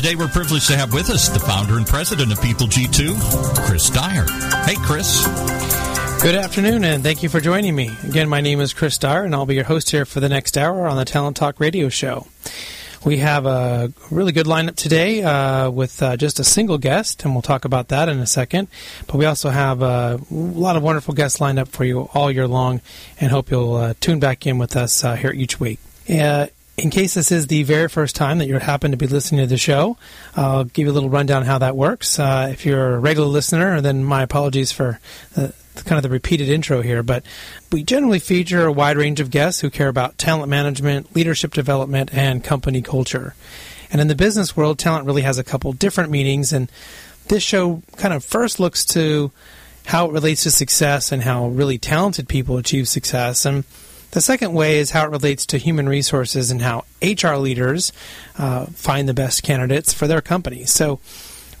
Today, we're privileged to have with us the founder and president of People G2, Chris Dyer. Hey, Chris. Good afternoon, and thank you for joining me. Again, my name is Chris Dyer, and I'll be your host here for the next hour on the Talent Talk radio show. We have a really good lineup today uh, with uh, just a single guest, and we'll talk about that in a second. But we also have uh, a lot of wonderful guests lined up for you all year long, and hope you'll uh, tune back in with us uh, here each week. Uh, in case this is the very first time that you happen to be listening to the show, I'll give you a little rundown how that works. if you're a regular listener, then my apologies for kind of the repeated intro here, but we generally feature a wide range of guests who care about talent management, leadership development, and company culture. And in the business world, talent really has a couple different meanings, and this show kind of first looks to how it relates to success and how really talented people achieve success. And the second way is how it relates to human resources and how HR leaders uh, find the best candidates for their company. So,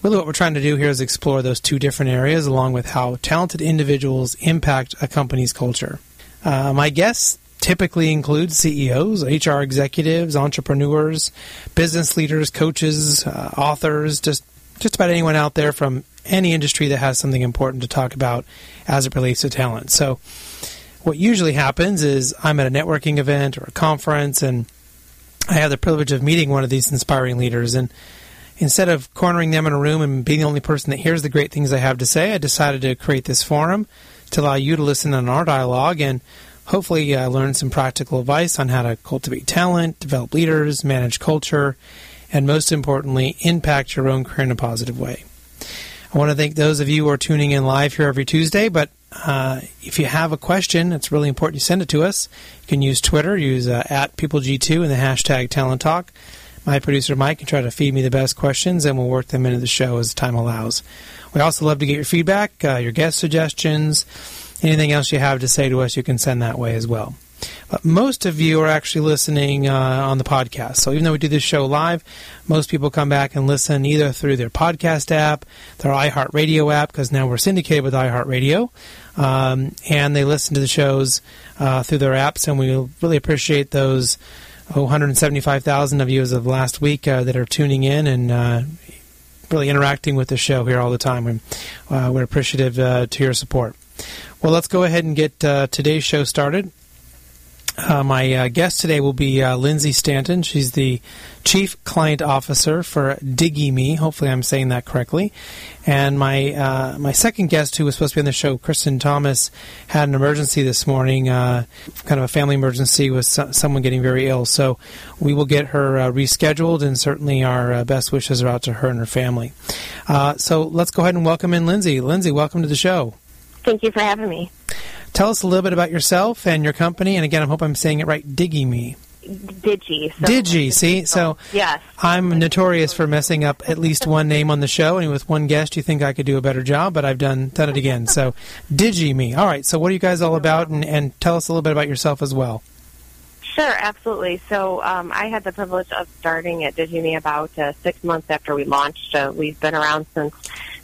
really what we're trying to do here is explore those two different areas along with how talented individuals impact a company's culture. Uh, my guests typically include CEOs, HR executives, entrepreneurs, business leaders, coaches, uh, authors, just just about anyone out there from any industry that has something important to talk about as it relates to talent. So, what usually happens is I'm at a networking event or a conference, and I have the privilege of meeting one of these inspiring leaders, and instead of cornering them in a room and being the only person that hears the great things I have to say, I decided to create this forum to allow you to listen on our dialogue and hopefully uh, learn some practical advice on how to cultivate talent, develop leaders, manage culture, and most importantly, impact your own career in a positive way. I want to thank those of you who are tuning in live here every Tuesday, but uh, if you have a question, it's really important you send it to us. You can use Twitter, use uh, at PeopleG2 and the hashtag Talent Talk my producer Mike can try to feed me the best questions, and we'll work them into the show as time allows. We also love to get your feedback, uh, your guest suggestions, anything else you have to say to us. You can send that way as well. But most of you are actually listening uh, on the podcast. So even though we do this show live, most people come back and listen either through their podcast app, their iHeartRadio app, because now we're syndicated with iHeartRadio, um, and they listen to the shows uh, through their apps. And we really appreciate those oh, 175,000 of you as of last week uh, that are tuning in and uh, really interacting with the show here all the time. And uh, we're appreciative uh, to your support. Well, let's go ahead and get today's show started. Uh, my uh, guest today will be uh, Lindsay Stanton. She's the Chief Client Officer for DigiMe. Hopefully, I'm saying that correctly. And my uh, my second guest, who was supposed to be on the show, Kristen Thomas, had an emergency this morning, uh, kind of a family emergency with so- someone getting very ill. So we will get her uh, rescheduled, and certainly our best wishes are out to her and her family. so let's go ahead and welcome in Lindsay. Lindsay, welcome to the show. Thank you for having me. Tell us a little bit about yourself and your company. And again, I hope I'm saying it right. DigiMe. Digi. So Digi. See, so yes, I'm notorious for messing up at least one name on the show, and with one guest, you think I could do a better job, but I've done done it again. So, DigiMe. All right. So, what are you guys all about, and, and tell us a little bit about yourself as well. Sure, absolutely. So um, I had the privilege of starting at DigiMe about uh, six months after we launched. Uh, we've been around since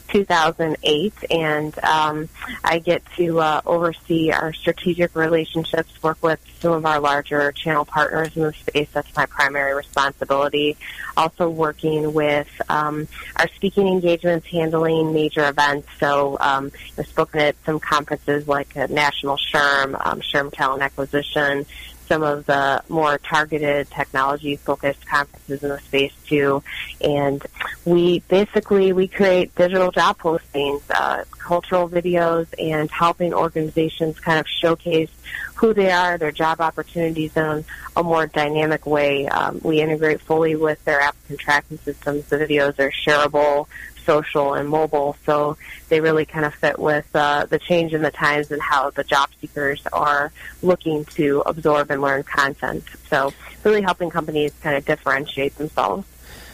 2008, and um, I get to uh, oversee our strategic relationships, work with some of our larger channel partners in the space. That's my primary responsibility. Also working with um, our speaking engagements, handling major events. So um, I've spoken at some conferences like a National SHRM, um, SHRM Talent Acquisition, some of the more targeted technology focused conferences in the space too. And we basically we create digital job postings, uh, cultural videos, and helping organizations kind of showcase who they are, their job opportunities in a more dynamic way. Um, we integrate fully with their applicant tracking systems. The videos are shareable, social and mobile. So they really kind of fit with uh, the change in the times and how the job seekers are looking to absorb and learn content. So really helping companies kind of differentiate themselves.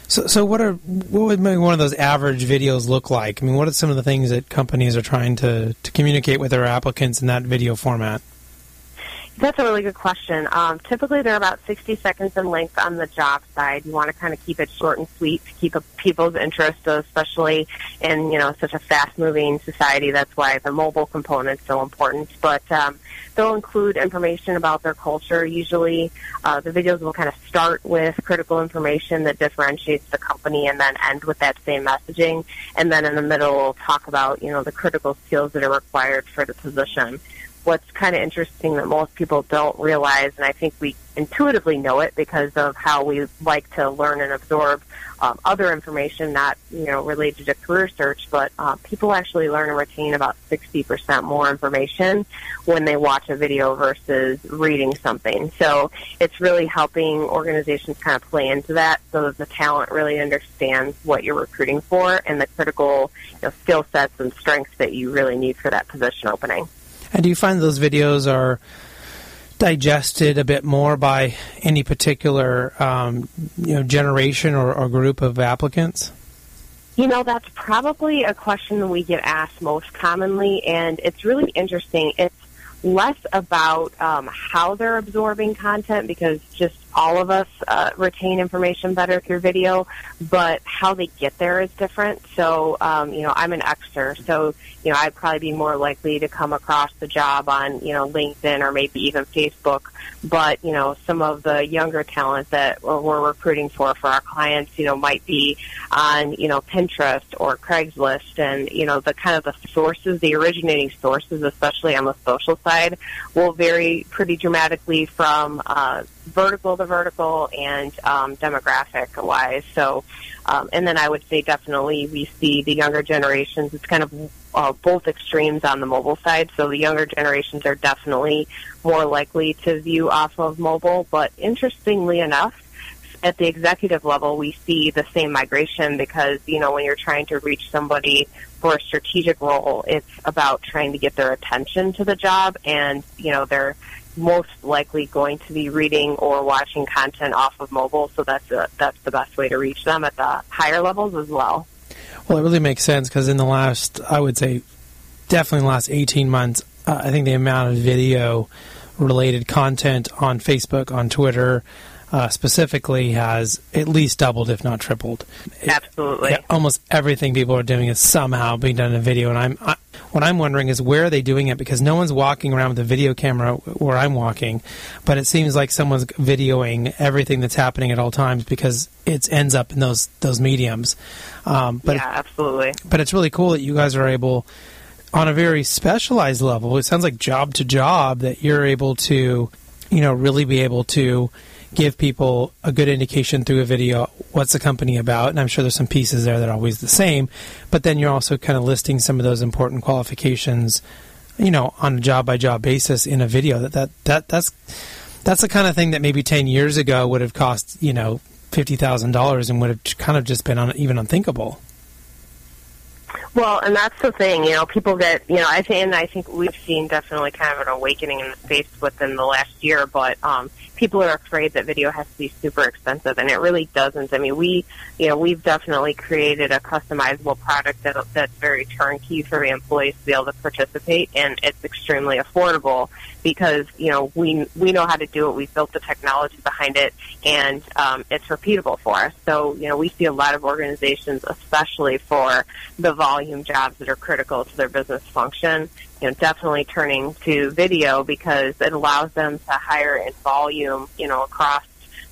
So, so what are what would maybe one of those average videos look like? I mean, what are some of the things that companies are trying to, to communicate with their applicants in that video format? That's a really good question. Um, typically, they're about 60 seconds in length on the job side. You want to kind of keep it short and sweet to keep people's interest, especially in you know such a fast-moving society. That's why the mobile component is so important. But um, they'll include information about their culture. Usually, uh, the videos will kind of start with critical information that differentiates the company, and then end with that same messaging. And then in the middle, we'll talk about you know the critical skills that are required for the position what's kind of interesting that most people don't realize, and I think we intuitively know it because of how we like to learn and absorb um, other information not you know related to career search, but uh, people actually learn and retain about 60% more information when they watch a video versus reading something. So it's really helping organizations kind of play into that so that the talent really understands what you're recruiting for and the critical you know, skill sets and strengths that you really need for that position opening. And do you find those videos are digested a bit more by any particular um, you know generation or, or group of applicants? You know, that's probably a question we get asked most commonly, and it's really interesting. It's less about um, how they're absorbing content because just all of us uh, retain information better through video, but how they get there is different. So, um, you know, I'm an Xer, so you know, I'd probably be more likely to come across the job on you know LinkedIn or maybe even Facebook. But you know, some of the younger talent that we're recruiting for for our clients, you know, might be on you know Pinterest or Craigslist, and you know, the kind of the sources, the originating sources, especially on the social side, will vary pretty dramatically from uh, vertical to vertical and um, demographic wise. So, um, and then I would say definitely we see the younger generations. It's kind of uh, both extremes on the mobile side. So the younger generations are definitely more likely to view off of mobile. But interestingly enough, at the executive level, we see the same migration because, you know, when you're trying to reach somebody for a strategic role, it's about trying to get their attention to the job and, you know, they're most likely going to be reading or watching content off of mobile, so that's a, that's the best way to reach them at the higher levels as well. Well, it really makes sense because in the last, I would say, definitely the last 18 months, uh, I think the amount of video related content on Facebook, on Twitter, uh, specifically has at least doubled, if not tripled. Absolutely. It, almost everything people are doing is somehow being done in a video, and I'm I, what I'm wondering is where are they doing it because no one's walking around with a video camera where I'm walking, but it seems like someone's videoing everything that's happening at all times because it ends up in those those mediums. Um, but yeah, absolutely. But it's really cool that you guys are able on a very specialized level. It sounds like job to job that you're able to, you know, really be able to give people a good indication through a video what's the company about and i'm sure there's some pieces there that are always the same but then you're also kind of listing some of those important qualifications you know on a job by job basis in a video. That, that that that's that's the kind of thing that maybe 10 years ago would have cost you know $50,000 and would have kind of just been un, even unthinkable well, and that's the thing, you know, people get, you know, I think, and I think we've seen definitely kind of an awakening in the space within the last year, but um, people are afraid that video has to be super expensive, and it really doesn't. I mean, we, you know, we've definitely created a customizable product that, that's very turnkey for the employees to be able to participate, and it's extremely affordable because you know we we know how to do it. We've built the technology behind it, and um, it's repeatable for us. So you know, we see a lot of organizations, especially for the volume jobs that are critical to their business function, you know, definitely turning to video because it allows them to hire in volume, you know, across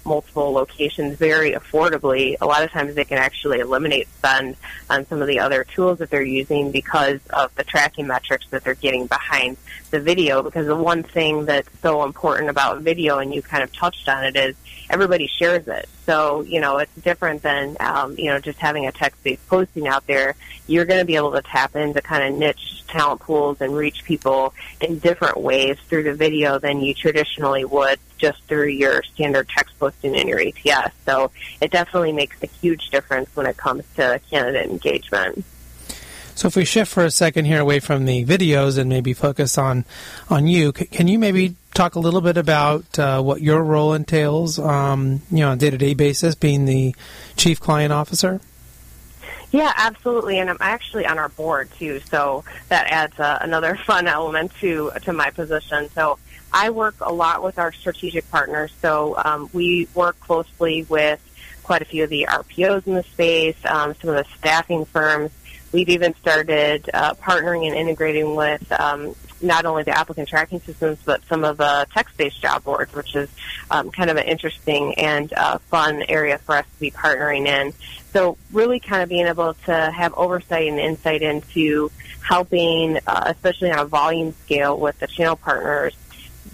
multiple locations very affordably. A lot of times they can actually eliminate spend on some of the other tools that they're using because of the tracking metrics that they're getting behind the video. Because the one thing that's so important about video, and you kind of touched on it, is everybody shares it. So, you know, it's different than, um, you know, just having a text-based posting out there. You're going to be able to tap into kind of niche talent pools and reach people in different ways through the video than you traditionally would just through your standard text posting in your ATS. So it definitely makes a huge difference when it comes to candidate engagement. So if we shift for a second here away from the videos and maybe focus on on you, c- can you maybe talk a little bit about uh, what your role entails, um, you know, on a day-to-day basis, being the chief client officer? Yeah, absolutely, and I'm actually on our board too, so that adds uh, another fun element to to my position. So I work a lot with our strategic partners. So um, we work closely with quite a few of the RPOs in the space, um, some of the staffing firms, We've even started uh, partnering and integrating with um, not only the applicant tracking systems, but some of the text-based job boards, which is um, kind of an interesting and uh, fun area for us to be partnering in. So really kind of being able to have oversight and insight into helping, uh, especially on a volume scale with the channel partners,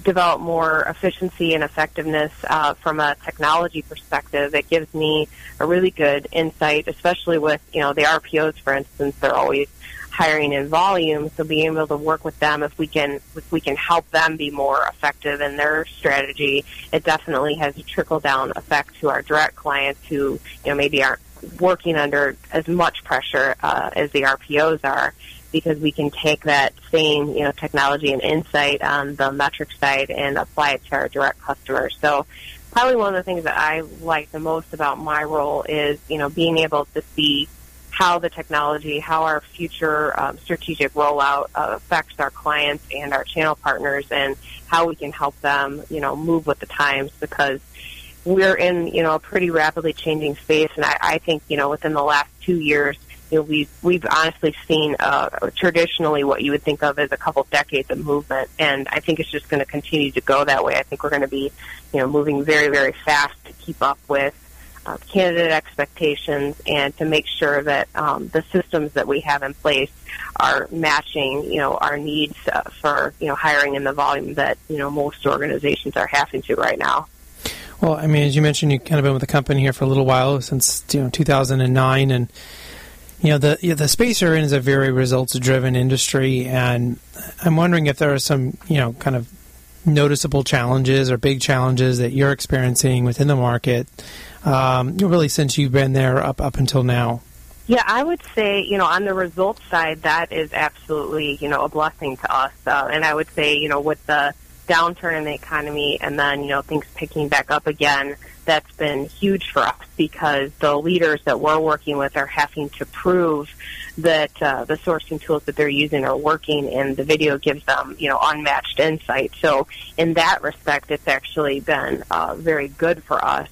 develop more efficiency and effectiveness uh, from a technology perspective. It gives me a really good insight, especially with you know the RPOs, for instance. They're always hiring in volume, so being able to work with them if we can if we can help them be more effective in their strategy, it definitely has a trickle down effect to our direct clients who you know maybe aren't working under as much pressure uh, as the RPOs are because we can take that same, you know, technology and insight on the metric side and apply it to our direct customers. So probably one of the things that I like the most about my role is, you know, being able to see how the technology, how our future um, strategic rollout uh, affects our clients and our channel partners and how we can help them, you know, move with the times because we're in, you know, a pretty rapidly changing space. And I, I think, you know, within the last two years, you know, we've we've honestly seen uh, traditionally what you would think of as a couple of decades of movement, and I think it's just going to continue to go that way. I think we're going to be, you know, moving very very fast to keep up with uh, candidate expectations and to make sure that um, the systems that we have in place are matching, you know, our needs uh, for you know hiring in the volume that you know most organizations are having to right now. Well, I mean, as you mentioned, you've kind of been with the company here for a little while since you know 2009, and you know the the space you're in is a very results driven industry, and I'm wondering if there are some you know kind of noticeable challenges or big challenges that you're experiencing within the market, um, really since you've been there up up until now. Yeah, I would say, you know, on the results side, that is absolutely, you know, a blessing to us. Uh, and I would say, you know, with the downturn in the economy and then, you know, things picking back up again, that's been huge for us because the leaders that we're working with are having to prove that uh, the sourcing tools that they're using are working, and the video gives them, you know, unmatched insight. So in that respect, it's actually been uh, very good for us.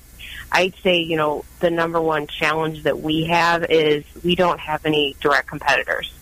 I'd say, you know, the number one challenge that we have is we don't have any direct competitors.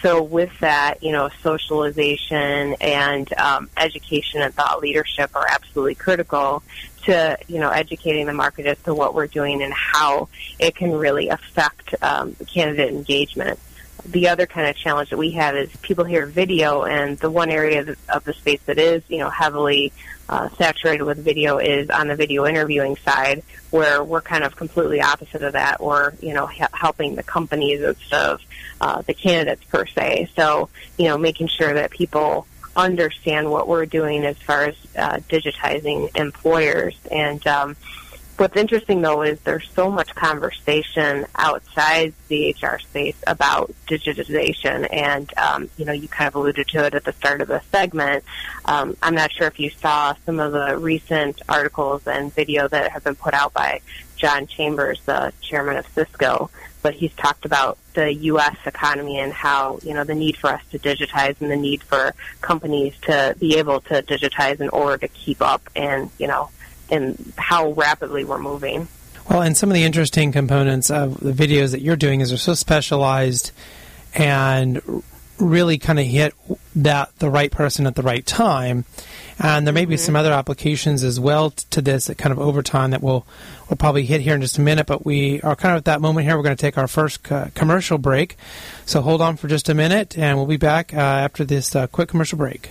So with that, you know, socialization and um, education and thought leadership are absolutely critical to you know educating the market as to what we're doing and how it can really affect um, candidate engagement. The other kind of challenge that we have is people hear video, and the one area of the, space that is you know heavily uh, saturated with video is on the video interviewing side, where we're kind of completely opposite of that. We're you know helping the companies instead of uh, the candidates per se. So you know making sure that people understand what we're doing as far as uh, digitizing employers. And um, what's interesting though is there's so much conversation outside the HR space about digitization, and um, you know you kind of alluded to it at the start of the segment. Um, I'm not sure if you saw some of the recent articles and video that have been put out by John Chambers, the chairman of Cisco, but he's talked about the U.S. economy and how you know the need for us to digitize and the need for companies to be able to digitize in order to keep up and you know and how rapidly we're moving. Well, and some of the interesting components of the videos that you're doing is they're so specialized and really kind of hit that the right person at the right time. And there may be mm-hmm. some other applications as well to this that kind of over time that we'll, we'll probably hit here in just a minute. But we are kind of at that moment here. We're going to take our first commercial break. So hold on for just a minute, and we'll be back uh, after this uh, quick commercial break.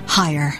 hire.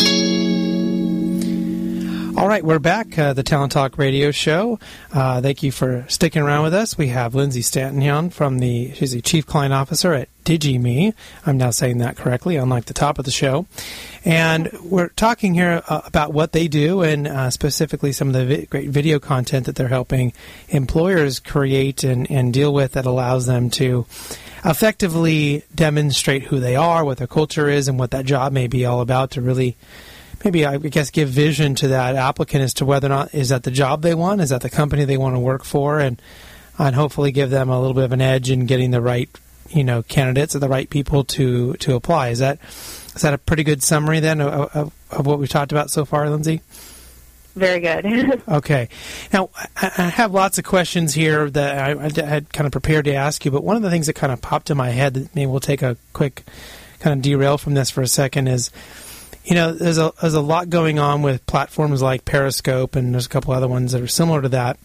All right, we're back. Uh, the Talent Talk Radio Show. Uh, thank you for sticking around with us. We have Lindsay Stanton here from the she's the Chief Client Officer at DigiMe. I'm now saying that correctly, unlike the top of the show. And we're talking here uh, about what they do and uh, specifically some of the vi- great video content that they're helping employers create and, and deal with that allows them to effectively demonstrate who they are, what their culture is, and what that job may be all about to really maybe I guess give vision to that applicant as to whether or not is that the job they want, is that the company they want to work for, and and hopefully give them a little bit of an edge in getting the right you know candidates or the right people to to apply. Is that is that a pretty good summary then of, of, of what we've talked about so far, Lindsay? Very good. okay. Now, I have lots of questions here that I, I had kind of prepared to ask you, but one of the things that kind of popped in my head that maybe we'll take a quick kind of derail from this for a second is you know, there's a there's a lot going on with platforms like Periscope, and there's a couple other ones that are similar to that.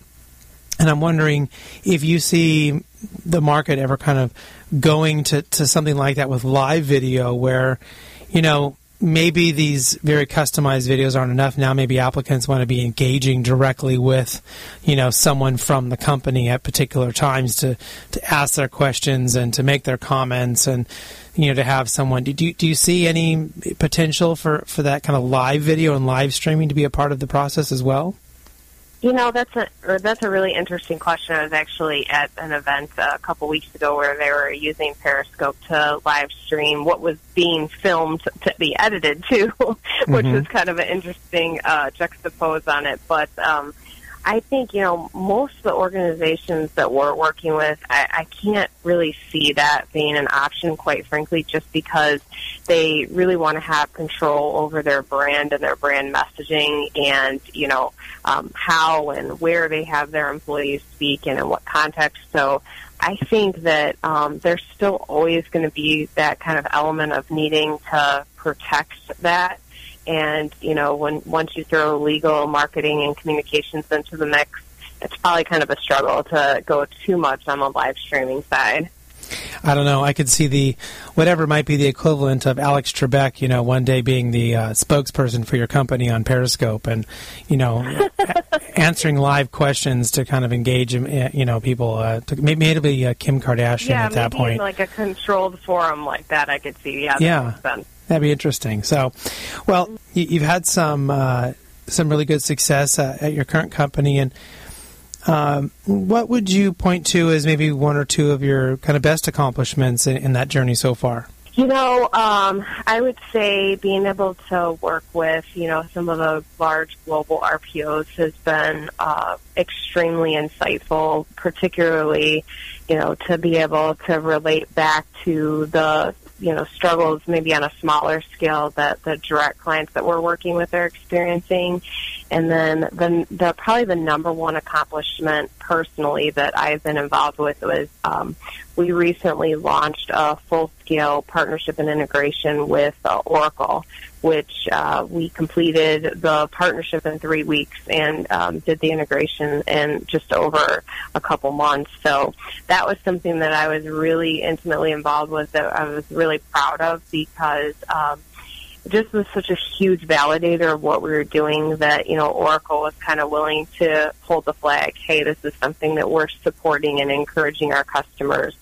And I'm wondering if you see the market ever kind of going to, to something like that with live video, where, you know, maybe these very customized videos aren't enough. Now maybe applicants want to be engaging directly with, you know, someone from the company at particular times to, to ask their questions and to make their comments and you know to have someone. Do you do you see any potential for for that kind of live video and live streaming to be a part of the process as well? You know, that's a or that's a really interesting question. I was actually at an event a couple weeks ago where they were using Periscope to live stream what was being filmed to be edited too, which Mhm. was kind of an interesting uh, juxtapose on it. But um, I think you know most of the organizations that we're working with, I, I can't really see that being an option. Quite frankly, just because they really want to have control over their brand and their brand messaging, and you know um, how and where they have their employees speak and in what context. So. I think that um, there's still always going to be that kind of element of needing to protect that and you know when once you throw legal marketing and communications into the mix it's probably kind of a struggle to go too much on the live streaming side I don't know. I could see the whatever might be the equivalent of Alex Trebek, you know, one day being the uh, spokesperson for your company on Periscope, and you know, a- answering live questions to kind of engage, eh, you know, people. Uh, to, maybe it'll be uh, Kim Kardashian yeah at that point. in like a controlled forum like that i could see yeah that Yeah. That'd be interesting. So, well, you, you've had some uh, some really good success uh, at your current company, and um, what would you point to as maybe one or two of your kind of best accomplishments in, in that journey so far? You know, um, I would say being able to work with, you know, some of the large global RPOs has been uh, extremely insightful, particularly, you know, to be able to relate back to the, you know, struggles maybe on a smaller scale that the direct clients that we're working with are experiencing. And then the, the probably the number one accomplishment personally that I've been involved with was um, we recently launched a full-scale partnership and integration with uh, Oracle, which uh, we completed the partnership in three weeks and um, did the integration in just over a couple months. So that was something that I was really intimately involved with that I was really proud of because um, it just was such a huge validator of what we were doing that, you know, Oracle was kind of willing to hold the flag. Hey, this is something that we're supporting and encouraging our customers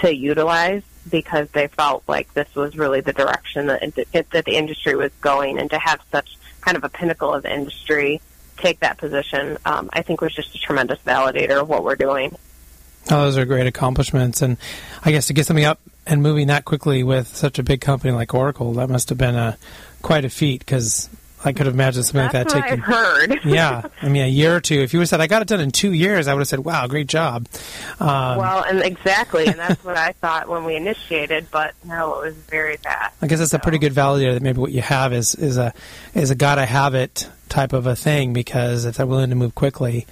to utilize. Because they felt like this was really the direction that, that the industry was going, and to have such kind of a pinnacle of industry take that position, um, I think was just a tremendous validator of what we're doing. Oh, those are great accomplishments, and I guess to get something up and moving that quickly with such a big company like Oracle, that must have been a quite a feat because I could have imagined something That's like that taking. Heard. yeah, I mean a year or two. If you would have said I got it done in two years, I would have said, "Wow, great job." Um, well, and exactly, and that's what I thought when we initiated. But no, it was very fast. I guess that's so. a pretty good validator that maybe what you have is is a is a gotta have it type of a thing because if they're willing to move quickly,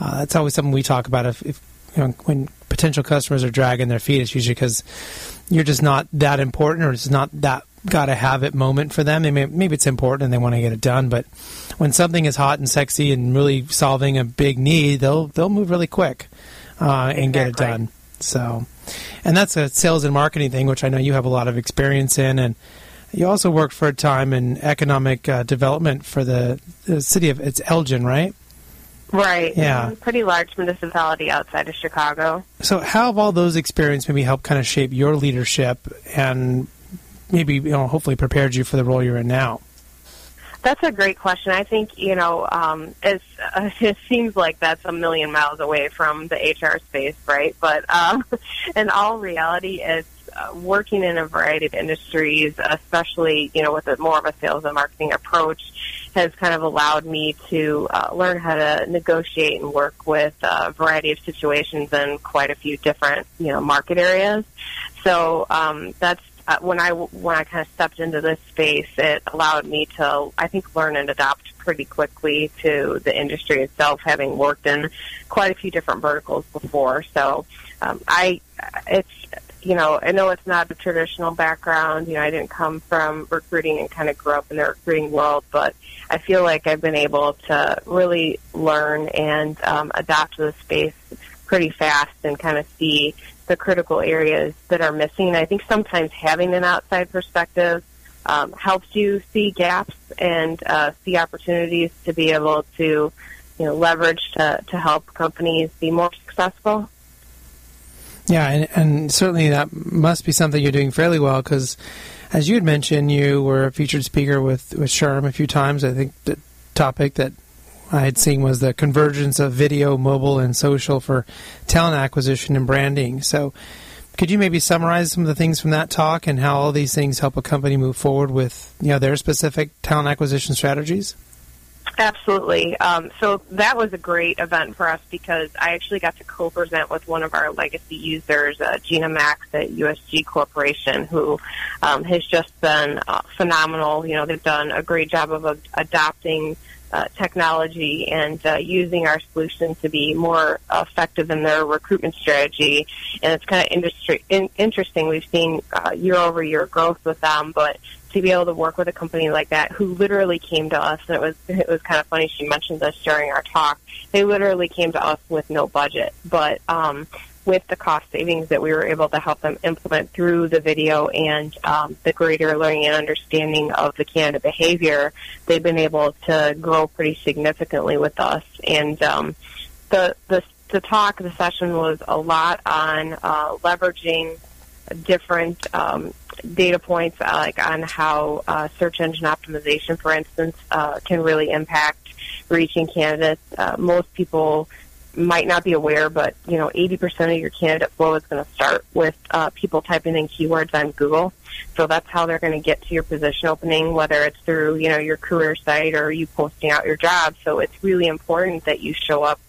uh, that's always something we talk about. If, if you know, when potential customers are dragging their feet, it's usually because you're just not that important or it's not that got to have it moment for them. They may, maybe it's important and they want to get it done, but when something is hot and sexy and really solving a big need, they'll they'll move really quick uh, and get it done. So, and that's a sales and marketing thing, which I know you have a lot of experience in, and you also worked for a time in economic uh, development for the, the city of it's Elgin, right? Right. Yeah. Pretty large municipality outside of Chicago. So, how have all those experiences maybe helped kind of shape your leadership and maybe you know hopefully prepared you for the role you're in now? That's a great question. I think you know um, it's, uh, it seems like that's a million miles away from the HR space, right? But um, in all reality, it's uh, working in a variety of industries, especially you know with a more of a sales and marketing approach, has kind of allowed me to uh, learn how to negotiate and work with a variety of situations in quite a few different you know market areas. So um, that's uh, when I when I kind of stepped into this space, it allowed me to I think learn and adapt pretty quickly to the industry itself, having worked in quite a few different verticals before. So um, I it's you know I know it's not a traditional background. You know I didn't come from recruiting and kind of grew up in the recruiting world, but I feel like I've been able to really learn and um, adapt to the space pretty fast and kind of see the critical areas that are missing. I think sometimes having an outside perspective um, helps you see gaps and uh, see opportunities to be able to, you know, leverage to, to help companies be more successful. Yeah, and, and certainly that must be something you're doing fairly well because, as you had mentioned, you were a featured speaker with with SHRM a few times. I think the topic that I had seen was the convergence of video, mobile, and social for talent acquisition and branding. So, could you maybe summarize some of the things from that talk and how all these things help a company move forward with you know their specific talent acquisition strategies? Absolutely. Um, so that was a great event for us because I actually got to co-present with one of our legacy users, uh, Gina Max at USG Corporation, who um, has just been uh, phenomenal. You know, they've done a great job of uh, adopting uh, technology and uh, using our solution to be more effective in their recruitment strategy. And it's kind of industry, in, interesting. We've seen uh, year over year growth with them, but to be able to work with a company like that who literally came to us and it was it was kind of funny she mentioned this during our talk they literally came to us with no budget but um with the cost savings that we were able to help them implement through the video and um, the greater learning and understanding of the candidate behavior, they've been able to grow pretty significantly with us. And um, the, the the talk, the session was a lot on uh, leveraging different um, data points, uh, like on how uh, search engine optimization, for instance, uh, can really impact reaching candidates. Uh, most people might not be aware, but you know, 80% of your candidate flow is going to start with uh, people typing in keywords on Google. So that's how they're going to get to your position opening, whether it's through you know your career site or you posting out your job. So it's really important that you show up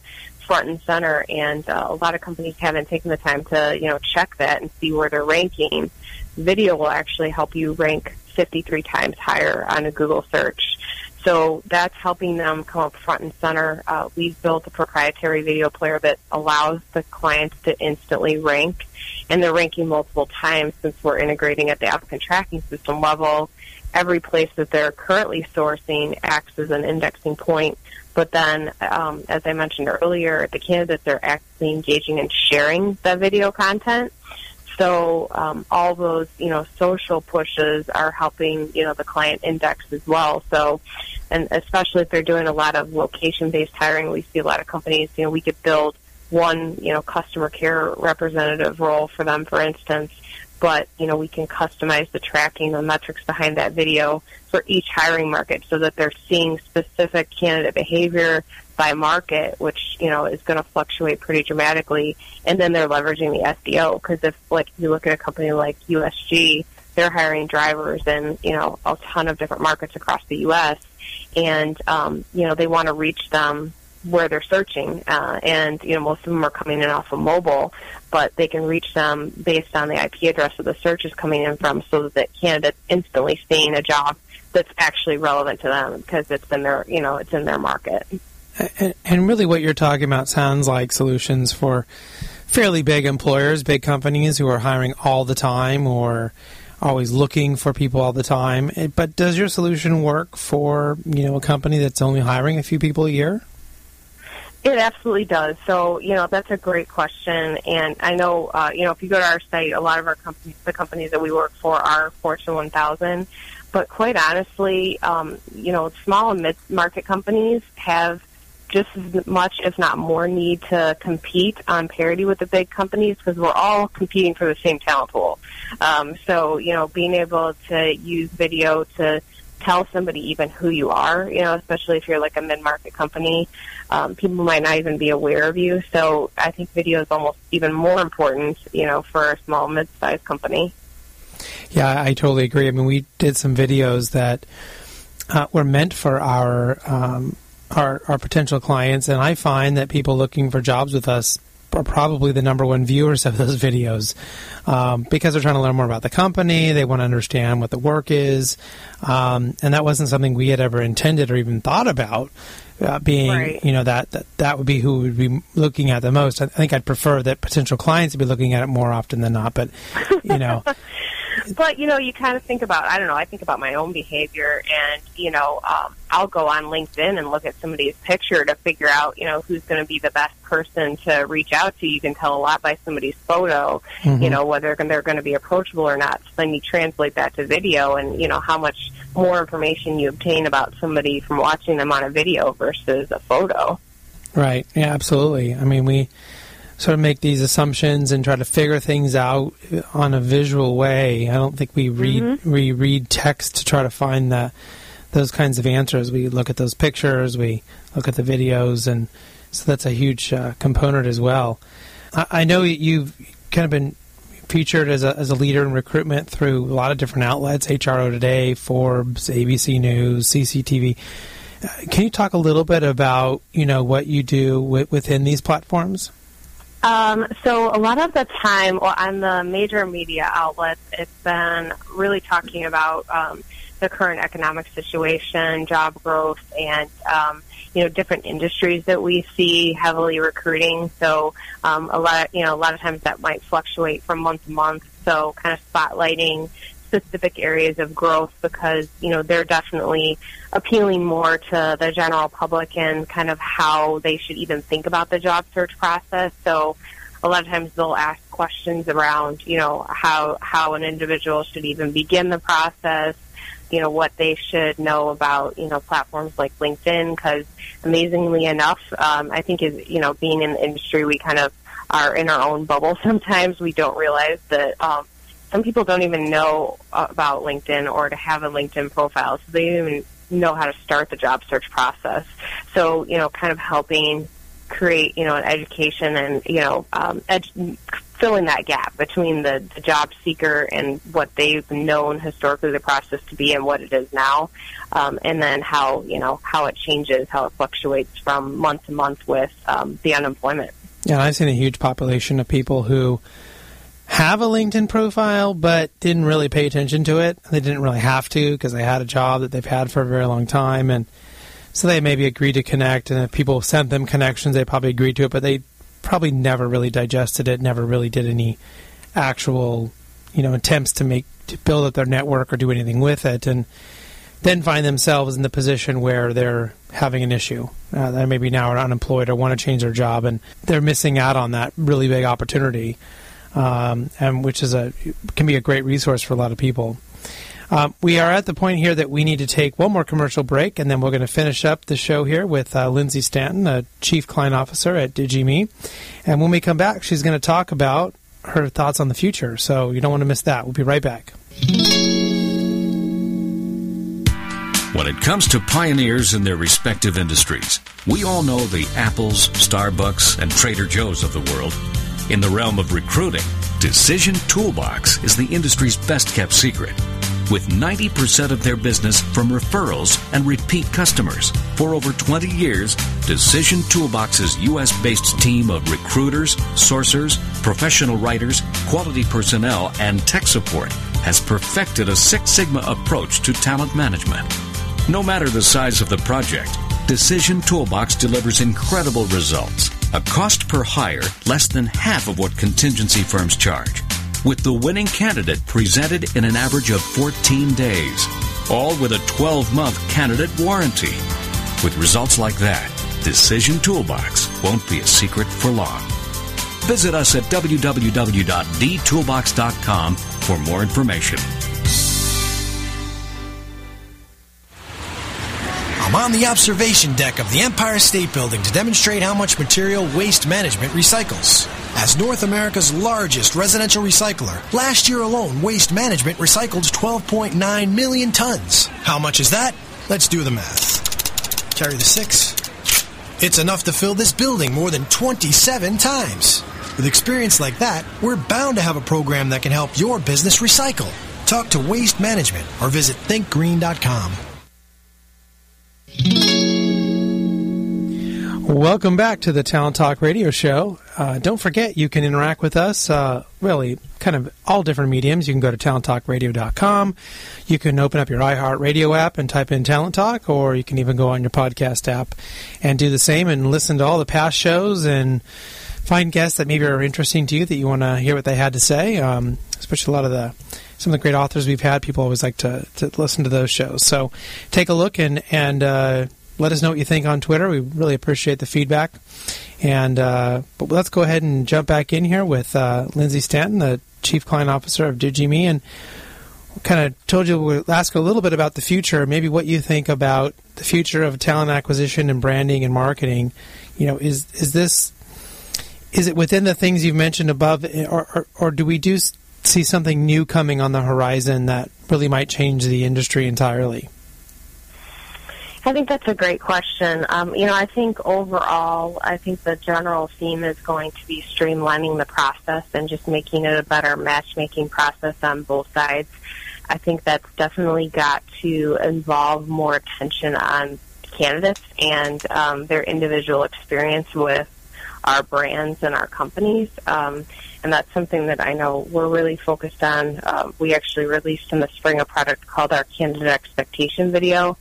front and center. And uh, a lot of companies haven't taken the time to you know check that and see where they're ranking. Video will actually help you rank 53 times higher on a Google search. So that's helping them come up front and center. Uh, we've built a proprietary video player that allows the clients to instantly rank, and they're ranking multiple times since we're integrating at the applicant tracking system level. Every place that they're currently sourcing acts as an indexing point. But then, um, as I mentioned earlier, the candidates are actually engaging and sharing the video content. So um, all those, you know, social pushes are helping, you know, the client index as well. So, and especially if they're doing a lot of location-based hiring, we see a lot of companies, you know, we could build one, you know, customer care representative role for them, for instance. but you know we can customize the tracking, the metrics behind that video for each hiring market, so that they're seeing specific candidate behavior by market, which you know is going to fluctuate pretty dramatically, and then they're leveraging the SEO because if like you look at a company like USG, they're hiring drivers in you know a ton of different markets across the U.S. and um, you know they want to reach them where they're searching, uh, and you know most of them are coming in off of mobile, but they can reach them based on the IP address of the search is coming in from, so that candidates instantly seeing a job that's actually relevant to them because it's in their you know it's in their market. And, really, what you're talking about sounds like solutions for fairly big employers, big companies who are hiring all the time or always looking for people all the time. But does your solution work for you know a company that's only hiring a few people a year? It absolutely does. So, you know, that's a great question. And I know, uh, you know, if you go to our site, a lot of our companies, the companies that we work for are Fortune 1000. But quite honestly, um, you know, small and mid-market companies have just as much, if not more, need to compete on parity with the big companies because we're all competing for the same talent pool. Um, so, you know, being able to use video to tell somebody even who you are, you know, especially if you're like a mid-market company, um, people might not even be aware of you. So I think video is almost even more important, you know, for a small, mid-sized company. Yeah, I totally agree. I mean, we did some videos that uh, were meant for our um, our, our potential clients, and I find that people looking for jobs with us are probably the number one viewers of those videos um, because they're trying to learn more about the company. They want to understand what the work is, um, and that wasn't something we had ever intended or even thought about. Uh, being, right. you know, that, that that would be who would be looking at the most. I think I'd prefer that potential clients would be looking at it more often than not. But, you know, but you know, you kind of think about I don't know. I think about my own behavior, and you know, um, I'll go on LinkedIn and look at somebody's picture to figure out you know who's going to be the best person to reach out to. You can tell a lot by somebody's photo, mm-hmm. you know, whether they're going to be approachable or not. So then you translate that to video, and you know how much more information you obtain about somebody from watching them on a video versus a photo. Right. Yeah. Absolutely. I mean, we sort of make these assumptions and try to figure things out on a visual way. I don't think we read mm-hmm. we read text to try to find that those kinds of answers. We look at those pictures, we look at the videos, and so that's a huge uh, component as well. I, I, know you've kind of been featured as a, as a leader in recruitment through a lot of different outlets: HRO Today, Forbes, ABC News, CCTV. Uh, can you talk a little bit about you know what you do w- within these platforms? Um, so a lot of the time, well, on the major media outlets, it's been really talking about um, the current economic situation, job growth, and um, you know different industries that we see heavily recruiting. So um, a lot, of, you know, a lot of times that might fluctuate from month to month. So kind of spotlighting specific areas of growth because you know they're definitely appealing more to the general public and kind of how they should even think about the job search process. So a lot of times they'll ask questions around you know how how an individual should even begin the process you know what they should know about you know platforms like LinkedIn because amazingly enough um, I think is you know being in the industry we kind of are in our own bubble sometimes we don't realize that um, some people don't even know about LinkedIn or to have a LinkedIn profile, so they don't even know how to start the job search process. So, you know, kind of helping create, you know, an education and, you know, um, filling that gap between the, the job seeker and what they've known historically the process to be and what it is now, um, and then how, you know, how it changes, how it fluctuates from month to month with um, the unemployment. Yeah, I've seen a huge population of people who have a LinkedIn profile, but didn't really pay attention to it. They didn't really have to because they had a job that they've had for a very long time, and so they maybe agreed to connect. And if people sent them connections, they probably agreed to it, but they probably never really digested it. Never really did any actual, you know, attempts to make to build up their network or do anything with it, and then find themselves in the position where they're having an issue. Uh, they maybe now are unemployed or want to change their job, and they're missing out on that really big opportunity um, and which is a can be a great resource for a lot of people. Um, we are at the point here that we need to take one more commercial break, and then we're going to finish up the show here with uh, Lindsay Stanton, a Chief Client Officer at DigiMe. And when we come back, she's going to talk about her thoughts on the future. So you don't want to miss that. We'll be right back. When it comes to pioneers in their respective industries, we all know the Apples, Starbucks, and Trader Joe's of the world. In the realm of recruiting, Decision Toolbox is the industry's best kept secret. With 90% of their business from referrals and repeat customers. For over 20 years, Decision Toolbox's US based team of recruiters, sourcers, professional writers, quality personnel, and tech support has perfected a Six Sigma approach to talent management. No matter the size of the project, Decision Toolbox delivers incredible results. A cost per hire less than half of what contingency firms charge. With the winning candidate presented in an average of 14 days. All with a 12 month candidate warranty. With results like that, Decision Toolbox won't be a secret for long. Visit us at www.dtoolbox.com for more information. I'm on the observation deck of the Empire State Building to demonstrate how much material Waste Management recycles. As North America's largest residential recycler, last year alone, Waste Management recycled 12.9 million tons. How much is that? Let's do the math. Carry the six. It's enough to fill this building more than 27 times. With experience like that, we're bound to have a program that can help your business recycle. Talk to Waste Management or visit thinkgreen.com. Welcome back to the Talent Talk Radio Show. Uh, don't forget, you can interact with us, uh, really, kind of all different mediums. You can go to talenttalkradio.com. You can open up your iHeartRadio app and type in Talent Talk, or you can even go on your podcast app and do the same and listen to all the past shows and find guests that maybe are interesting to you that you want to hear what they had to say, um, especially a lot of the some of the great authors we've had. People always like to, to listen to those shows. So take a look and and uh, let us know what you think on Twitter. We really appreciate the feedback. And uh, but let's go ahead and jump back in here with uh, Lindsay Stanton, the Chief Client Officer of Digi-Me, and kind of told you we'll ask a little bit about the future, maybe what you think about the future of talent acquisition and branding and marketing. You know, is is this is it within the things you've mentioned above, or, or, or do we do see something new coming on the horizon that really might change the industry entirely? I think that's a great question. Um, you know, I think overall, I think the general theme is going to be streamlining the process and just making it a better matchmaking process on both sides. I think that's definitely got to involve more attention on candidates and um, their individual experience with our brands and our companies. Um, and that's something that I know we're really focused on. Uh, we actually released in the spring a product called our candidate expectation video.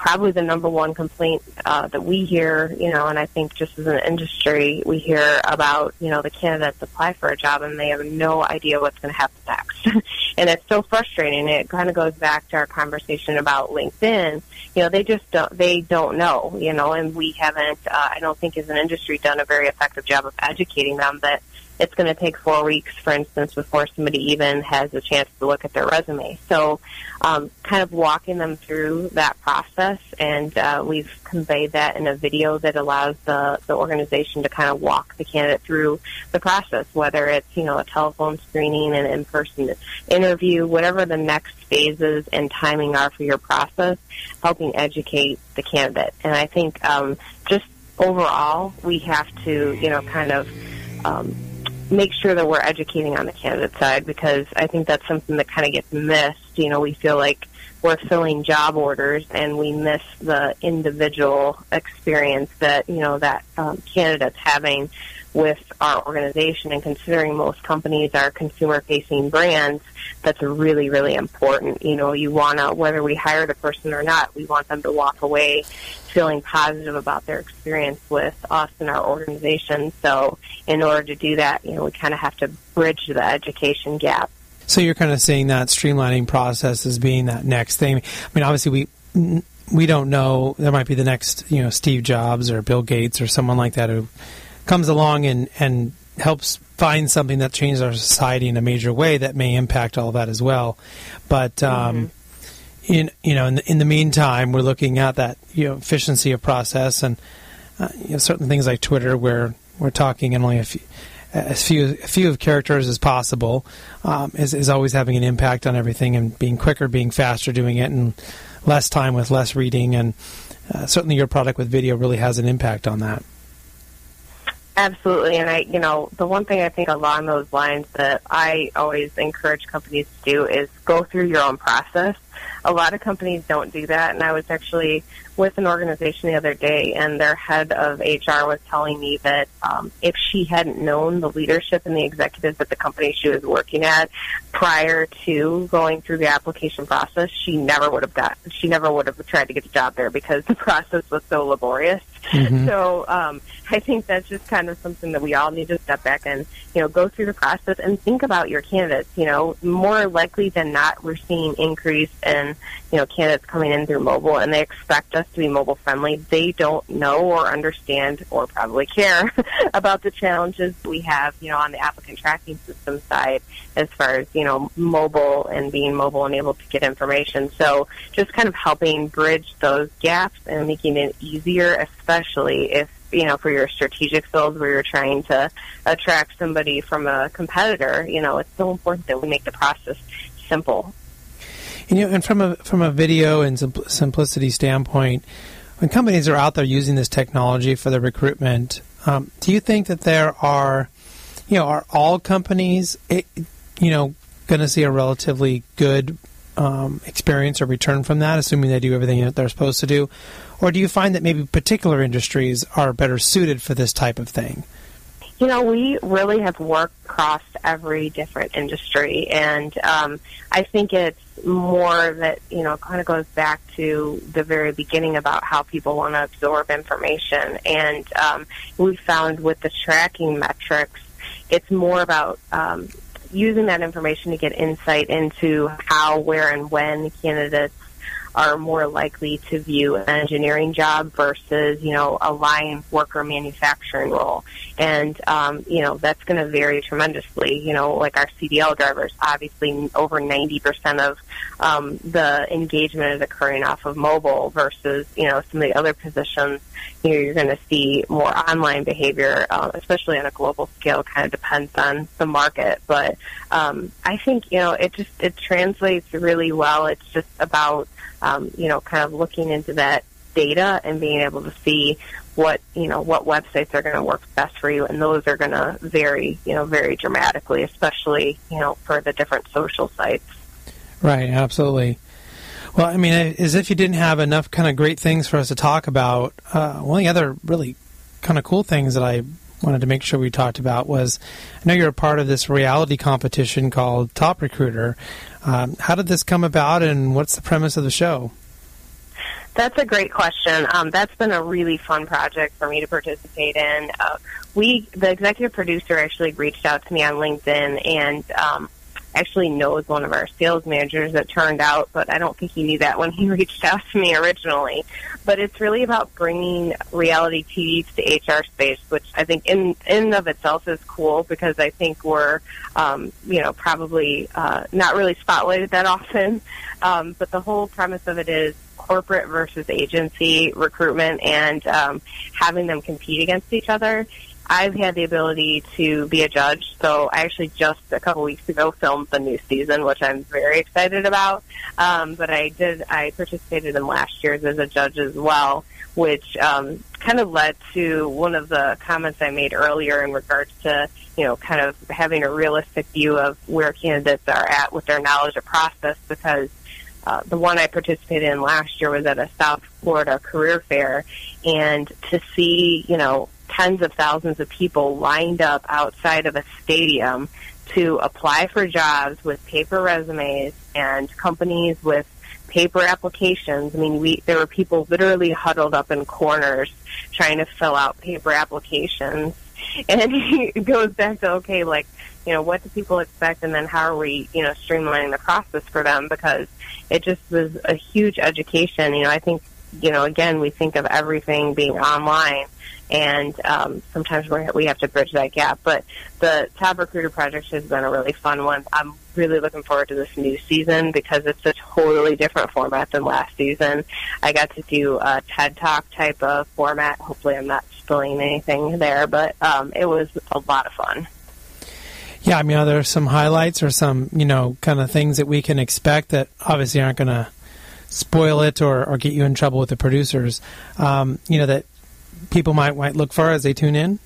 Probably the number one complaint uh, that we hear, you know, and I think just as an industry, we hear about, you know, the candidates apply for a job and they have no idea what's going to happen next. and it's so frustrating. It kind of goes back to our conversation about LinkedIn. You know, they just don't, they don't know, you know, and we haven't, uh, I don't think as an industry done a very effective job of educating them that it's going to take four weeks, for instance, before somebody even has a chance to look at their resume. So, um, kind of walking them through that process, and uh, we've conveyed that in a video that allows the, the organization to kind of walk the candidate through the process, whether it's you know a telephone screening, an in-person interview, whatever the next phases and timing are for your process, helping educate the candidate. And I think um, just overall, we have to you know kind of um, make sure that we're educating on the candidate side because I think that's something that kind of gets missed. You know, we feel like we're filling job orders and we miss the individual experience that, you know, that um, candidate's having with our organization and considering most companies are consumer facing brands, that's really, really important. You know, you want to, whether we hire the person or not, we want them to walk away feeling positive about their experience with us and our organization. So in order to do that, you know, we kind of have to bridge the education gap. So you're kind of seeing that streamlining process as being that next thing. I mean, obviously we we don't know. There might be the next, you know, Steve Jobs or Bill Gates or someone like that who comes along and and helps find something that changes our society in a major way that may impact all that as well. But um, mm-hmm. in you know in the, in the meantime, we're looking at that you know efficiency of process and uh, you know, certain things like Twitter where we're talking and only a few, as few a few of characters as possible um, is, is always having an impact on everything and being quicker, being faster doing it, and less time with less reading. And uh, certainly, your product with video really has an impact on that. Absolutely, and I, you know, the one thing I think along those lines that I always encourage companies to do is go through your own process. A lot of companies don't do that, and I was actually with an organization the other day, and their head of HR was telling me that um, if she hadn't known the leadership and the executives at the company she was working at prior to going through the application process, she never would have got, she never would have tried to get a job there because the process was so laborious. Mm-hmm. So um, I think that's just kind of something that we all need to step back and you know go through the process and think about your candidates. You know, more likely than not, we're seeing increase in you know candidates coming in through mobile, and they expect us to be mobile friendly. They don't know or understand or probably care about the challenges we have, you know, on the applicant tracking system side as far as you know mobile and being mobile and able to get information. So just kind of helping bridge those gaps and making it easier, especially if you know, for your strategic field where you're trying to attract somebody from a competitor, you know, it's so important that we make the process simple. And, you know, and from a from a video and simplicity standpoint, when companies are out there using this technology for their recruitment, um, do you think that there are, you know, are all companies, eh, you know, going to see a relatively good um, experience or return from that, assuming they do everything that they're supposed to do? Or do you find that maybe particular industries are better suited for this type of thing? You know, we really have worked across every different industry, and um, I think it's more that, you know, kind of goes back to the very beginning about how people want to absorb information. And um, we found with the tracking metrics, it's more about um, using that information to get insight into how, where, and when candidates are more likely to view an engineering job versus, you know, a line worker manufacturing role. And, um, you know, that's going to vary tremendously. You know, like our CDL drivers, obviously over 90% of um, the engagement is occurring off of mobile versus, you know, some of the other positions you know, you're going to see more online behavior, uh, especially on a global scale. Kind of depends on the market, but um, I think you know it just it translates really well. It's just about um, you know kind of looking into that data and being able to see what you know what websites are going to work best for you, and those are going to vary you know very dramatically, especially you know for the different social sites. Right. Absolutely. Well, I mean, as if you didn't have enough kind of great things for us to talk about, uh, one of the other really kind of cool things that I wanted to make sure we talked about was I know you're a part of this reality competition called Top Recruiter. Um, how did this come about, and what's the premise of the show? That's a great question. Um, that's been a really fun project for me to participate in. Uh, we, the executive producer, actually reached out to me on LinkedIn, and um, actually knows one of our sales managers that turned out, but I don't think he knew that when he reached out to me originally. But it's really about bringing reality TV to the HR space, which I think in in of itself is cool because I think we're, um, you know, probably uh, not really spotlighted that often. Um, but the whole premise of it is corporate versus agency recruitment and um, having them compete against each other I've had the ability to be a judge. So I actually just a couple weeks ago filmed the new season, which I'm very excited about. Um, but I did, I participated in last year's as a judge as well, which um, kind of led to one of the comments I made earlier in regards to, you know, kind of having a realistic view of where candidates are at with their knowledge of process because uh, the one I participated in last year was at a South Florida career fair, and to see, you know, tens of thousands of people lined up outside of a stadium to apply for jobs with paper resumes and companies with paper applications. I mean, we there were people literally huddled up in corners trying to fill out paper applications. And it goes back to okay, like you know, what do people expect, and then how are we, you know, streamlining the process for them? Because it just was a huge education. You know, I think, you know, again, we think of everything being online, and um, sometimes we we have to bridge that gap. But the Top Recruiter Project has been a really fun one. I'm really looking forward to this new season because it's a totally different format than last season. I got to do a TED Talk type of format. Hopefully, I'm not spilling anything there, but um, it was a lot of fun. Yeah, I mean, are there some highlights or some, you know, kind of things that we can expect that obviously aren't going to spoil it or, or get you in trouble with the producers, um, you know, that people might, might look for as they tune in?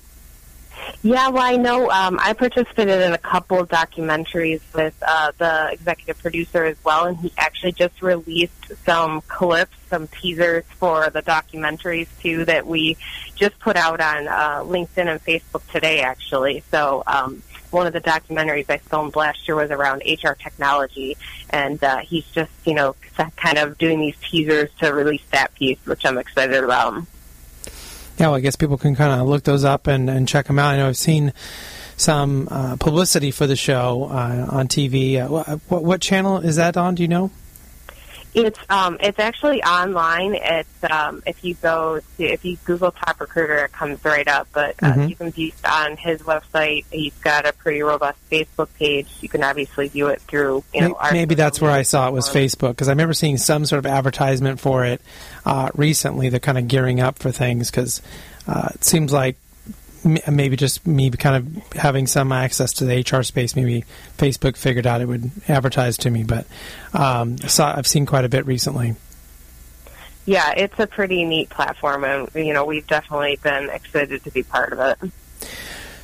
Yeah, well, I know um, I participated in a couple of documentaries with uh, the executive producer as well, and he actually just released some clips, some teasers for the documentaries too that we just put out on uh, LinkedIn and Facebook today, actually. So. Um, one of the documentaries I filmed last year was around HR technology, and uh, he's just, you know, kind of doing these teasers to release that piece, which I'm excited about. Yeah, well, I guess people can kind of look those up and, and check them out. I know I've seen some uh, publicity for the show uh, on TV. Uh, what, what channel is that on? Do you know? It's um, it's actually online. It's um, if you go to if you Google Top Recruiter, it comes right up. But uh, mm-hmm. you can view it on his website. He's got a pretty robust Facebook page. You can obviously view it through you know. Maybe, maybe that's where I saw it was Facebook because I remember seeing some sort of advertisement for it uh, recently. They're kind of gearing up for things because uh, it seems like maybe just me kind of having some access to the HR space. Maybe Facebook figured out it would advertise to me, but um, so I've seen quite a bit recently. Yeah, it's a pretty neat platform, and you know we've definitely been excited to be part of it.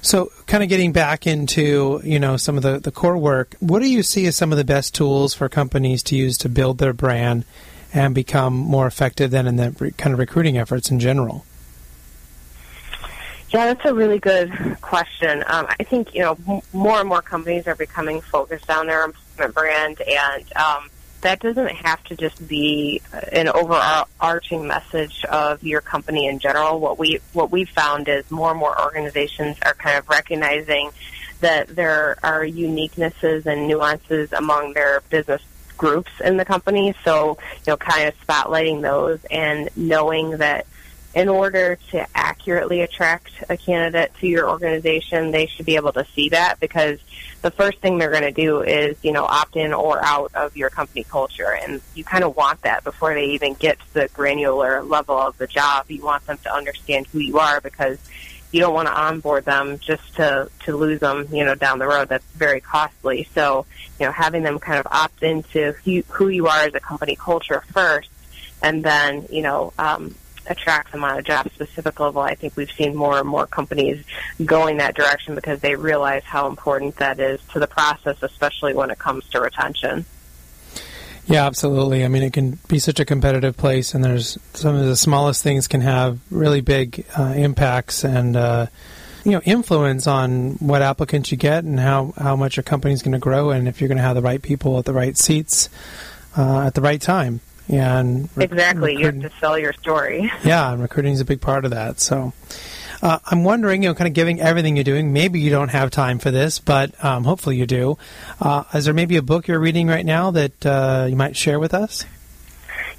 So, kind of getting back into you know some of the, the core work, what do you see as some of the best tools for companies to use to build their brand and become more effective than in the kind of recruiting efforts in general? Yeah, that's a really good question. Um, I think you know more and more companies are becoming focused on their employment brand, and um, that doesn't have to just be an overarching message of your company in general. What we what we've found is more and more organizations are kind of recognizing that there are uniquenesses and nuances among their business groups in the company. So, you know, kind of spotlighting those and knowing that in order to accurately attract a candidate to your organization, they should be able to see that because the first thing they're going to do is, you know, opt in or out of your company culture. And you kind of want that before they even get to the granular level of the job. You want them to understand who you are because you don't want to onboard them just to, to lose them, you know, down the road. That's very costly. So, you know, having them kind of opt into who, you are as a company culture first and then, you know, um, attract them on a job specific level. I think we've seen more and more companies going that direction because they realize how important that is to the process, especially when it comes to retention. Yeah, absolutely. I mean, it can be such a competitive place, and there's some of the smallest things can have really big uh, impacts and uh, you know influence on what applicants you get and how how much your company's going to grow, and if you're going to have the right people at the right seats uh, at the right time. And exactly, you have to sell your story. Yeah, and recruiting is a big part of that. So. Uh, I'm wondering, you know, kind of giving everything you're doing. Maybe you don't have time for this, but um, hopefully you do. Uh, is there maybe a book you're reading right now that uh, you might share with us?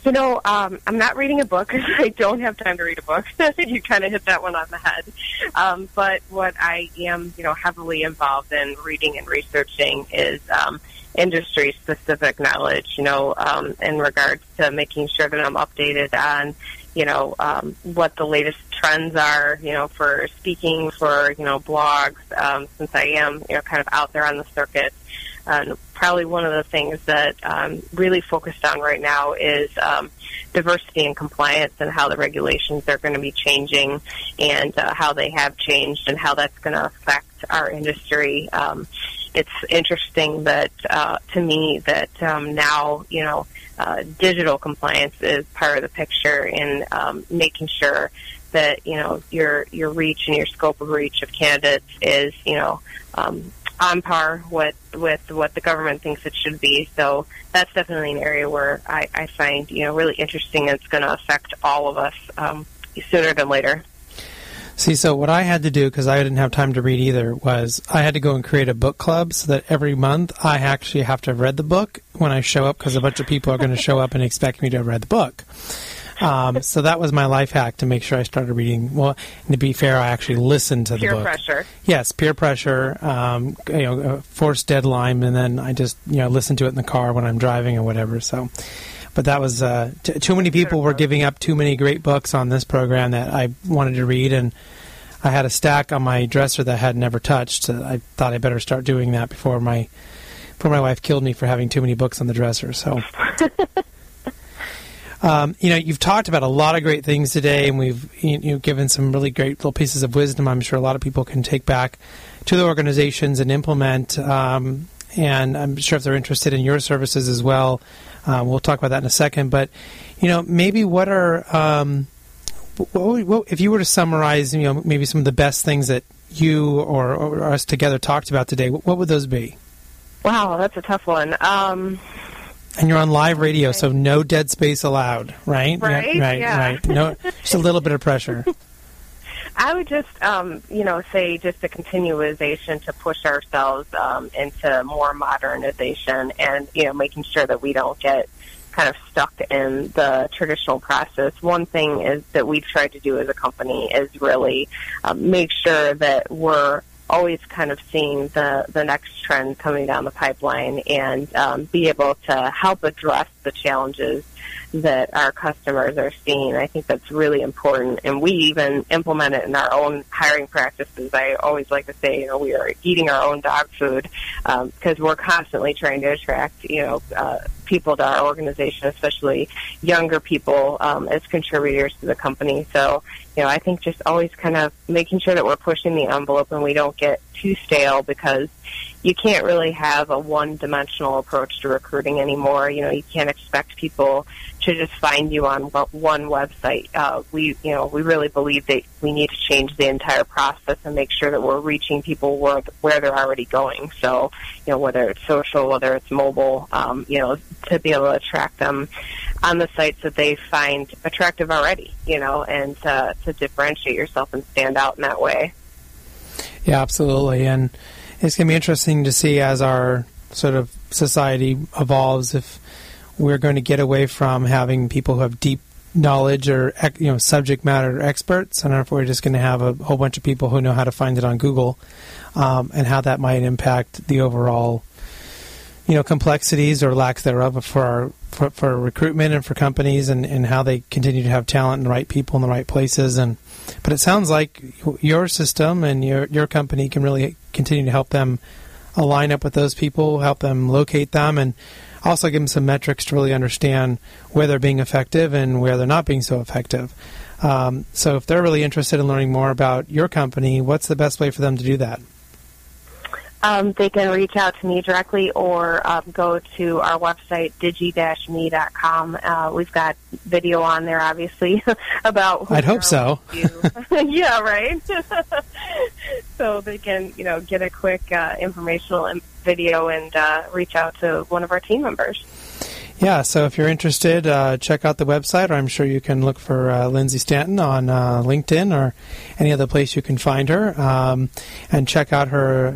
You know, um, I'm not reading a book because I don't have time to read a book. you kind of hit that one on the head. Um, but what I am, you know, heavily involved in reading and researching is um, industry specific knowledge, you know, um, in regards to making sure that I'm updated on, you know, um, what the latest trends are, you know, for speaking, for, you know, blogs, um, since I am, you know, kind of out there on the circuit. And probably one of the things that I'm um, really focused on right now is um, diversity and compliance and how the regulations are going to be changing and uh, how they have changed and how that's going to affect our industry. Um, it's interesting that uh, to me that um, now you know uh, digital compliance is part of the picture in um, making sure that you know your your reach and your scope of reach of candidates is you know um, on par with with what the government thinks it should be. So that's definitely an area where I, I find you know really interesting. It's going to affect all of us um, sooner than later. See, so what I had to do, because I didn't have time to read either, was I had to go and create a book club so that every month I actually have to have read the book when I show up, because a bunch of people are going to show up and expect me to have read the book. Um, so that was my life hack to make sure I started reading. Well, to be fair, I actually listened to the peer book. Peer pressure. Yes, peer pressure. Um, you know, forced deadline, and then I just you know listen to it in the car when I'm driving or whatever. So but that was uh, t- too many people were giving up too many great books on this program that I wanted to read, and I had a stack on my dresser that I had never touched. So I thought I better start doing that before my before my wife killed me for having too many books on the dresser. So. Um, you know, you've talked about a lot of great things today, and we've you know, given some really great little pieces of wisdom. I'm sure a lot of people can take back to the organizations and implement. Um, and I'm sure if they're interested in your services as well, uh, we'll talk about that in a second. But you know, maybe what are um, what, what, if you were to summarize, you know, maybe some of the best things that you or, or us together talked about today? What, what, would those be? Wow, that's a tough one. Um, and you're on live radio, so no dead space allowed, right? Right, yeah, right, yeah. right. No, just a little bit of pressure. I would just, um, you know, say just a continualization to push ourselves um, into more modernization and, you know, making sure that we don't get kind of stuck in the traditional process. One thing is that we've tried to do as a company is really um, make sure that we're always kind of seeing the, the next trend coming down the pipeline and um, be able to help address the challenges that our customers are seeing. I think that's really important, and we even implement it in our own hiring practices. I always like to say, you know, we are eating our own dog food because um, we're constantly trying to attract, you know, uh, people to our organization, especially younger people um, as contributors to the company. So, you know, I think just always kind of making sure that we're pushing the envelope and we don't get too stale because you can't really have a one-dimensional approach to recruiting anymore. You know, you can't expect people to just find you on one website. Uh, we, you know, we really believe that we need to change the entire process and make sure that we're reaching people where where they're already going. So, you know, whether it's social, whether it's mobile, um, you know, to be able to attract them on the sites that they find attractive already. You know, and to, to differentiate yourself and stand out in that way. Yeah, absolutely, and it's going to be interesting to see as our sort of society evolves if we're going to get away from having people who have deep knowledge or you know subject matter experts, and if we're just going to have a whole bunch of people who know how to find it on Google, um, and how that might impact the overall you know complexities or lack thereof for our for, for recruitment and for companies and, and how they continue to have talent and the right people in the right places. And but it sounds like your system and your your company can really continue to help them align up with those people, help them locate them, and also give them some metrics to really understand where they're being effective and where they're not being so effective. Um, so, if they're really interested in learning more about your company, what's the best way for them to do that? Um, they can reach out to me directly or um, go to our website, digi-me.com. Uh, we've got video on there, obviously, about I'd hope so. yeah, right? so they can, you know, get a quick uh, informational video and uh, reach out to one of our team members. Yeah, so if you're interested, uh, check out the website, or I'm sure you can look for uh, Lindsay Stanton on uh, LinkedIn or any other place you can find her, um, and check out her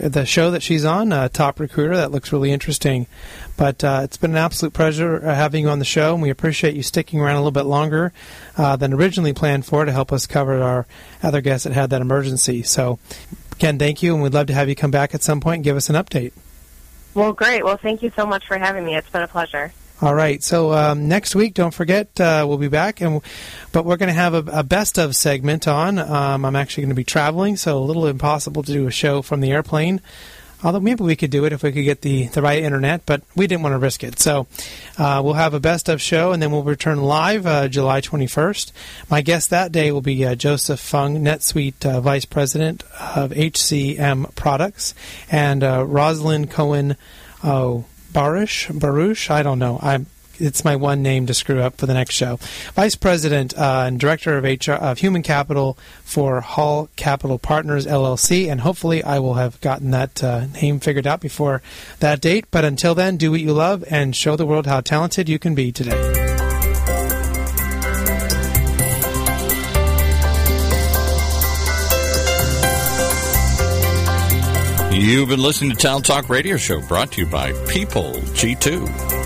uh, the show that she's on, uh, Top Recruiter. That looks really interesting. But uh, it's been an absolute pleasure having you on the show, and we appreciate you sticking around a little bit longer than originally planned for to help us cover our other guests that had that emergency. So, again, thank you, and we'd love to have you come back at some point and give us an update. Well, great. Well, thank you so much for having me. It's been a pleasure. All right. So um, next week, don't forget, uh, we'll be back, and but we're going to have a, a, best of segment on. Um, I'm actually going to be traveling, so a little impossible to do a show from the airplane. Although maybe we could do it if we could get the, the right internet, but we didn't want to risk it. So uh, we'll have a best of show, and then we'll return live uh, July 21st. My guest that day will be uh, Joseph Fung, NetSuite uh, Vice President of HCM Products, and uh, Rosalind Cohen. Oh, Baruch, Baruch, I don't know. I'm it's my one name to screw up for the next show. Vice President uh, and Director of HR of Human Capital for Hall Capital Partners LLC, and hopefully I will have gotten that uh, name figured out before that date. But until then, do what you love and show the world how talented you can be today. You've been listening to Talent Talk Radio Show brought to you by People G2.